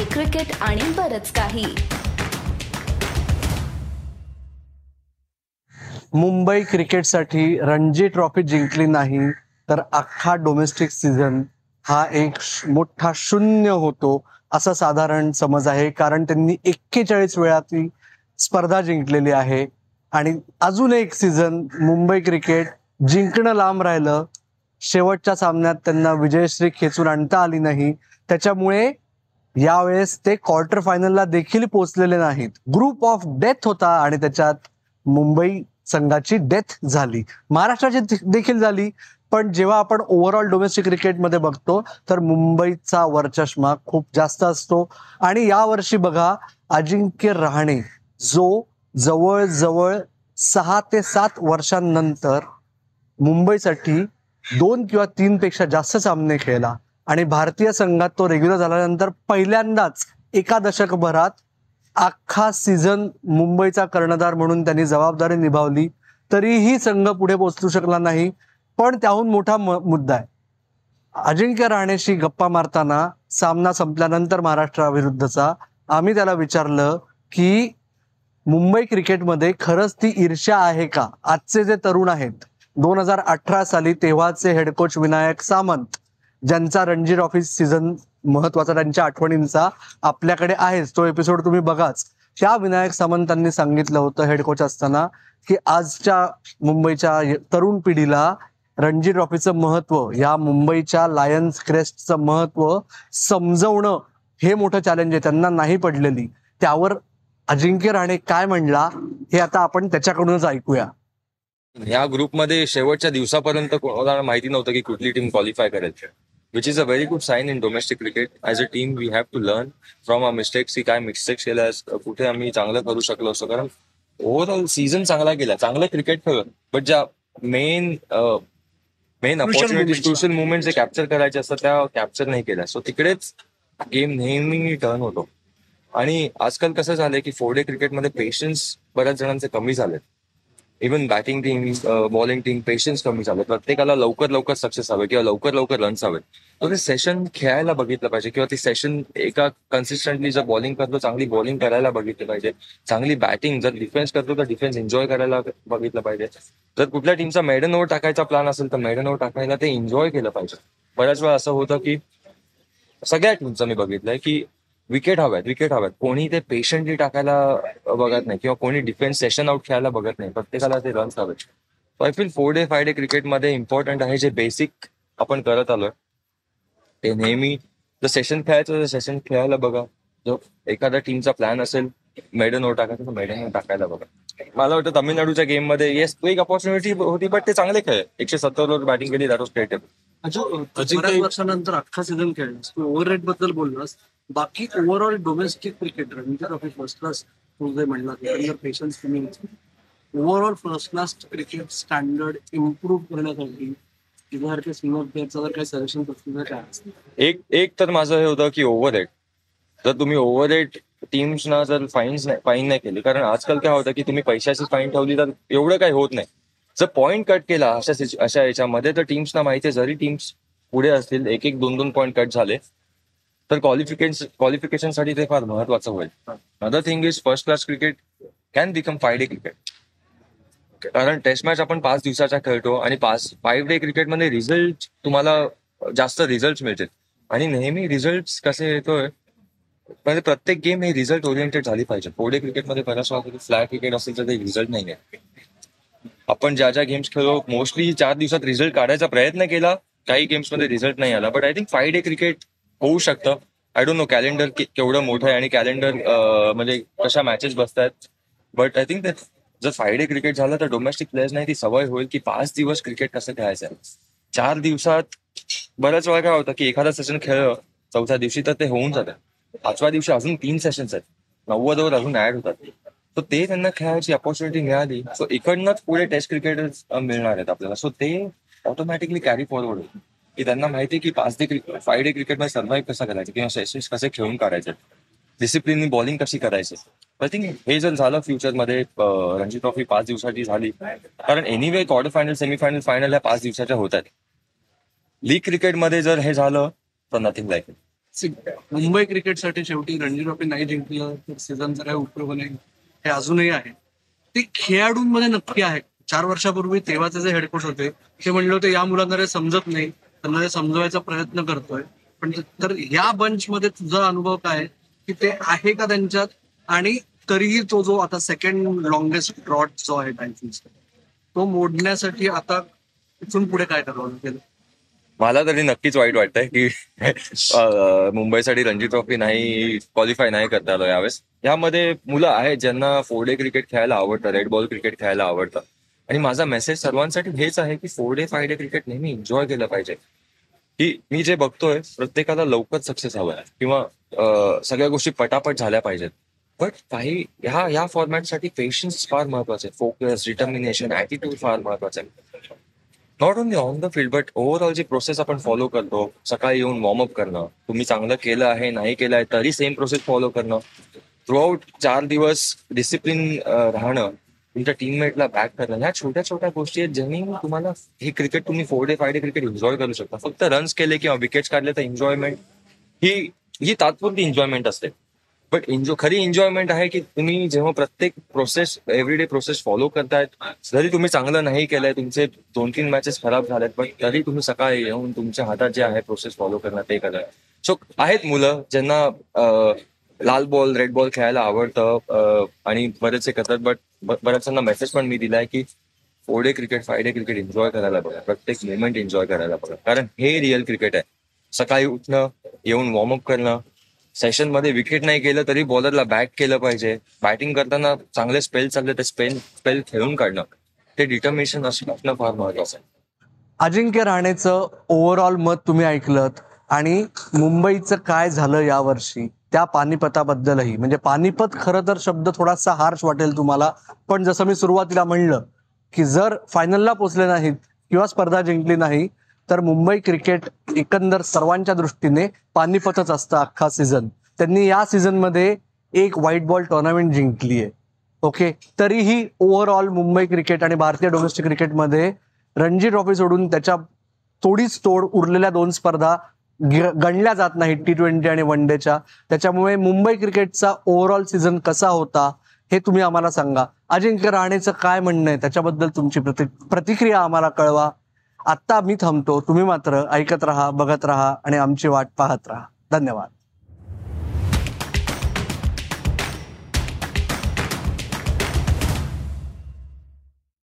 Hockey cricket आणि बरच काही. मुंबई क्रिकेटसाठी रणजी ट्रॉफी जिंकली नाही तर अख्खा डोमेस्टिक सीझन हा एक मोठा शून्य होतो असा साधारण समज आहे. कारण त्यांनी एक्केचाळीस वेळा ती स्पर्धा जिंकलेली आहे. आणि अजून एक सीझन मुंबई क्रिकेट जिंकणं लांब राहिलं. शेवटच्या सामन्यात त्यांना विजयश्री खेचून आणता आली नाही. त्याच्यामुळे यावेळेस ते क्वार्टर फायनलला देखील पोहोचलेले नाहीत. ग्रुप ऑफ डेथ होता आणि त्याच्यात मुंबई संघाची डेथ झाली. महाराष्ट्राची देखील झाली. पण जेव्हा आपण ओव्हरऑल डोमेस्टिक क्रिकेटमध्ये बघतो तर मुंबईचा वरचष्मा खूप जास्त असतो. आणि यावर्षी बघा अजिंक्य रहाणे जो जवळजवळ सहा ते सात वर्षांनंतर मुंबईसाठी दोन किंवा तीन पेक्षा जास्त सामने खेळला. आणि भारतीय संघात तो रेग्युलर झाल्यानंतर पहिल्यांदाच एका दशकभरात अख्खा सीझन मुंबईचा कर्णधार म्हणून त्यांनी जबाबदारी निभावली. तरीही संघ पुढे पोहोचू शकला नाही. पण त्याहून मोठा मुद्दा आहे. अजिंक्य राणेशी गप्पा मारताना सामना संपल्यानंतर महाराष्ट्राविरुद्धचा आम्ही त्याला विचारलं की मुंबई क्रिकेटमध्ये खरंच ती ईर्ष्या आहे का? आजचे जे तरुण आहेत दोन हजार अठरा साली तेव्हाचे हेडकोच विनायक सामंत ज्यांचा रणजी ट्रॉफी सीझन महत्त्वाचा त्यांच्या आठवणींचा आपल्याकडे आहेच. तो एपिसोड तुम्ही बघाच. त्या विनायक सामंतांनी सांगितलं होतं हेड कोच असताना की आजच्या मुंबईच्या तरुण पिढीला रणजी ट्रॉफीचं महत्त्व या मुंबईच्या लायन्स क्रेस्टचं महत्त्व समजवणं हे मोठं चॅलेंज आहे. त्यांना नाही पडलेली. त्यावर अजिंक्य राणे काय म्हणला हे आता आपण त्याच्याकडूनच ऐकूया. ह्या ग्रुपमध्ये शेवटच्या दिवसापर्यंत कोणाला माहिती नव्हतं की कुठली टीम क्वालिफाय करायची which is a very good sign in domestic cricket as a team we have to learn from a mistakes की काय मिस्टेक्स केल्यास कुठे आम्ही चांगलं करू शकलो असतो कारण ओव्हरऑल सीझन चांगला गेला. चांगलं क्रिकेट खेळलं. बट ज्या main main opportunity crucial movement जे कॅप्चर करायचे असतात त्या कॅप्चर नाही केल्या. सो तिकडेच गेम नेहमी टर्न होतो. आणि आजकाल कसं झालंय की फोर डे क्रिकेटमध्ये पेशन्स बऱ्याच जणांचे कमी झालेत. Even batting team bowling team patience कमी झाले प्रत्येकाला लवकर लवकर सक्सेस हवे किंवा लवकर लवकर रन्स हवे तर ते सेशन खेळायला बघितलं पाहिजे किंवा ती सेशन एका कन्सिस्टंटली जर बॉलिंग करतो चांगली बॉलिंग करायला बघितलं पाहिजे. चांगली बॅटिंग जर डिफेन्स करतो तर डिफेन्स एन्जॉय करायला बघितलं पाहिजे. जर कुठल्या टीमचा मेडन ओव्हर टाकायचा प्लॅन असेल तर मेडन ओव्हर टाकायला ते एन्जॉय केलं पाहिजे. बऱ्याच वेळा असं होतं की सगळ्या टीमचं मी बघितलंय की विकेट हव्यात विकेट हव्यात कोणी ते पेशंटली टाकायला बघत नाही किंवा कोणी डिफेन्स सेशन आउट खेळायला बघत नाही. प्रत्येकाला ते रन्स हवेत I feel four day five day क्रिकेटमध्ये इम्पॉर्टंट आहे जे बेसिक आपण करत आलोय. ते नेहमी जर सेशन खेळायचं तर सेशन खेळायला बघा. जो एखाद्या टीमचा प्लॅन असेल मेडन ओव्हर टाकायचं तर मेडन ओव्हर टाकायला बघा. मला वाटतं तामिळनाडूच्या गेममध्ये येस एक अपॉर्च्युनिटी होती बट ते चांगले खेळ. एकशे सत्तर ओव्हर बॅटिंग केली दॅट वॉज क्रेटेबल बऱ्याच वर्षानंतर अख्खा सीझन खेळलास तू ओव्हर रेटबद्दल बोललास. बाकी overall domestic cricket trophy first class तू जे म्हणला. पेशन्स कमी overall first class cricket standard improve करण्यासाठी एक एक तर माझं हे होतं की ओव्हर रेट जर तुम्ही ओव्हर रेट टीम्सना जर फाईन्स नाही फाईन नाही केली. कारण आजकाल काय होतं की तुम्ही पैशाची फाईन ठेवली तर एवढं काही होत नाही. जर पॉईंट कट केला अशा अशा याच्यामध्ये तर टीम्सना माहिती आहे जरी टीम्स पुढे असतील एक एक दोन दोन पॉईंट कट झाले तर क्वालिफिकेशन क्वालिफिकेशनसाठी ते फार महत्वाचं होईल. Other thing is first class cricket can become five day cricket कारण टेस्ट मॅच आपण पाच दिवसाच्या खेळतो आणि पाच फाईव्ह डे क्रिकेटमध्ये रिझल्ट तुम्हाला जास्त रिझल्ट मिळतील. आणि नेहमी रिझल्ट कसे येतोय म्हणजे प्रत्येक गेम हे रिझल्ट ओरिएंटेड झाली पाहिजे. फोर डे क्रिकेटमध्ये बऱ्याच वेळा फ्लॅट क्रिकेट असेल तर ते रिझल्ट नाही आहे आपण ज्या ज्या गेम्स खेळलो मोस्टली चार दिवसात रिझल्ट काढायचा प्रयत्न केला. काही गेम्समध्ये रिझल्ट नाही आला. But I think five day cricket होऊ शकतं. आय डोंट नो कॅलेंडर केवढं मोठं आहे आणि कॅलेंडर म्हणजे कशा मॅचेस बसतात. बट आय थिंक जर फाय डे क्रिकेट झालं तर डोमेस्टिक नाही ती सवय होईल की पाच दिवस क्रिकेट कसं खेळायचं. आहे चार दिवसात बऱ्याच वेळा काय होतं की एखादा सेशन खेळलं चौथ्या दिवशी तर ते होऊन जातं. पाचव्या दिवशी अजून तीन सेशन्स आहेत. नव्वद ओव्हर अजून ऍड होतात. तर ते त्यांना खेळायची अपॉर्च्युनिटी मिळाली. सो इकडनंच पुढे टेस्ट क्रिकेटर्स मिळणार आहेत आपल्याला. सो ते ऑटोमॅटिकली कॅरी फॉरवर्ड होईल. की त्यांना माहिती आहे की पाच डे क्रिकेट फाय डे क्रिकेटमध्ये सर्व्हाइव्ह कसा करायचं किंवा सेशन्स कसे खेळून काढायचे डिसिप्लिन बॉलिंग कशी करायची. आय थिंक हे जर झालं फ्युचरमध्ये रणजी ट्रॉफी पाच दिवसाची झाली. कारण anyway quarter final semifinal final ह्या पाच दिवसाच्या होत आहेत. लीग क्रिकेटमध्ये जर हे झालं तर नथिंग लाईक मुंबई क्रिकेटसाठी शेवटी रणजी ट्रॉफी नाही जिंकलं तर सीझन जरा उपयोग नाही हे अजूनही आहे. ते खेळाडूंमध्ये नक्की आहे. चार वर्षापूर्वी तेव्हाचे जे हेडकोच होते ते म्हणले होते या मुलांना ते समजत नाही. त्यांना ते समजवायचा प्रयत्न करतोय. पण तर या बंच मध्ये तुझा अनुभव काय आहे? की ते आहे का त्यांच्यात? आणि तरीही तो जो आता सेकंड लॉंगेस्ट ड्रॉट जो आहे टायफिन्स तो मोडण्यासाठी आता इथून पुढे काय करावं लागेल? मला तरी नक्कीच वाईट वाटतंय की मुंबईसाठी रणजी ट्रॉफी नाही क्वालिफाय नाही करता आलं यावेळेस. यामध्ये मुलं आहेत ज्यांना फोर डे क्रिकेट खेळायला आवडतं रेड बॉल क्रिकेट खेळायला आवडतं. आणि माझा मेसेज सर्वांसाठी हेच आहे की four day five day cricket नेहमी एन्जॉय केलं पाहिजे. की मी जे बघतोय प्रत्येकाला लवकर सक्सेस हवं आहे. किंवा सगळ्या गोष्टी पटापट झाल्या पाहिजेत. बट काही ह्या ह्या फॉर्मॅटसाठी पेशन्स फार महत्त्वाचे फोकस डिटर्मिनेशन ऍटिट्यूड फार महत्वाचं आहे. Not only on the field but overall G process आपण फॉलो करतो सकाळी येऊन वॉर्मअप करणं तुम्ही चांगलं केलं आहे नाही केलं आहे तरी सेम प्रोसेस फॉलो करणं. थ्रूआउट चार दिवस डिसिप्लिन राहणं तुमच्या टीममेटला बॅक करणं ह्या छोट्या छोट्या गोष्टी आहेत ज्यांनी तुम्हाला हे क्रिकेट तुम्ही four day five day cricket enjoy करू शकता. फक्त रन्स केले किंवा विकेट्स काढले तर एन्जॉयमेंट ही ही तात्पुरती एन्जॉयमेंट असते. बट एन्जॉय खरी एन्जॉयमेंट आहे की तुम्ही जेव्हा प्रत्येक प्रोसेस एव्हरीडे प्रोसेस फॉलो करतायत जरी तुम्ही चांगलं नाही केलंय तुमचे दोन तीन मॅचेस खराब झालेत पण तरी तुम्ही सकाळी येऊन तुमच्या हातात जे आहे प्रोसेस फॉलो करणं ते करा. सो आहेत मुलं ज्यांना लाल बॉल रेड बॉल खेळायला आवडतं आणि बरेचसे करतात बट बऱ्याचशांना मेसेज पण मी दिलाय की four day cricket five day cricket enjoy करायला बघा. प्रत्येक मुवमेंट एन्जॉय करायला बघा. कारण हे रिअल क्रिकेट आहे. सकाळी उठणं येऊन वॉर्मअप करणं सेशनमध्ये विकेट नाही केलं तरी बॉलरला बॅक केलं पाहिजे. बॅटिंग करताना चांगले स्पेल चालले ते स्पेल स्पेल खेळून काढणं. ते डिटर्मिनेशन असणं फार महत्वाचं आहे. अजिंक्य राणेचं ओव्हरऑल मत तुम्ही ऐकलत. आणि मुंबईचं काय झालं यावर्षी? त्या पानिपताबद्दलही. म्हणजे पानिपत खरं तर शब्द थोडासा हार्श वाटेल तुम्हाला. पण जसं मी सुरुवातीला म्हणलं की जर फायनलला पोचले नाहीत किंवा स्पर्धा जिंकली नाही तर मुंबई क्रिकेट एकंदर सर्वांच्या दृष्टीने पानिपतच असतं अख्खा सीझन त्यांनी या सीझनमध्ये एक व्हाईट बॉल टुर्नामेंट जिंकली आहे. ओके तरीही ओव्हरऑल मुंबई क्रिकेट आणि भारतीय डोमेस्टिक क्रिकेटमध्ये रणजी ट्रॉफी सोडून त्याच्या थोडीच तोड उरलेल्या दोन स्पर्धा गणल्या जात नाही टी ट्वेंटी आणि वन डेच्या त्याच्यामुळे मुंबई क्रिकेटचा ओव्हरऑल सीझन कसा होता हे तुम्ही आम्हाला सांगा. अजिंक्य राणेचं काय म्हणणं आहे? त्याच्याबद्दल तुमची प्रति प्रतिक्रिया आम्हाला कळवा. आत्ता मी थांबतो. तुम्ही मात्र ऐकत राहा बघत राहा आणि आमची वाट पाहत राहा. धन्यवाद.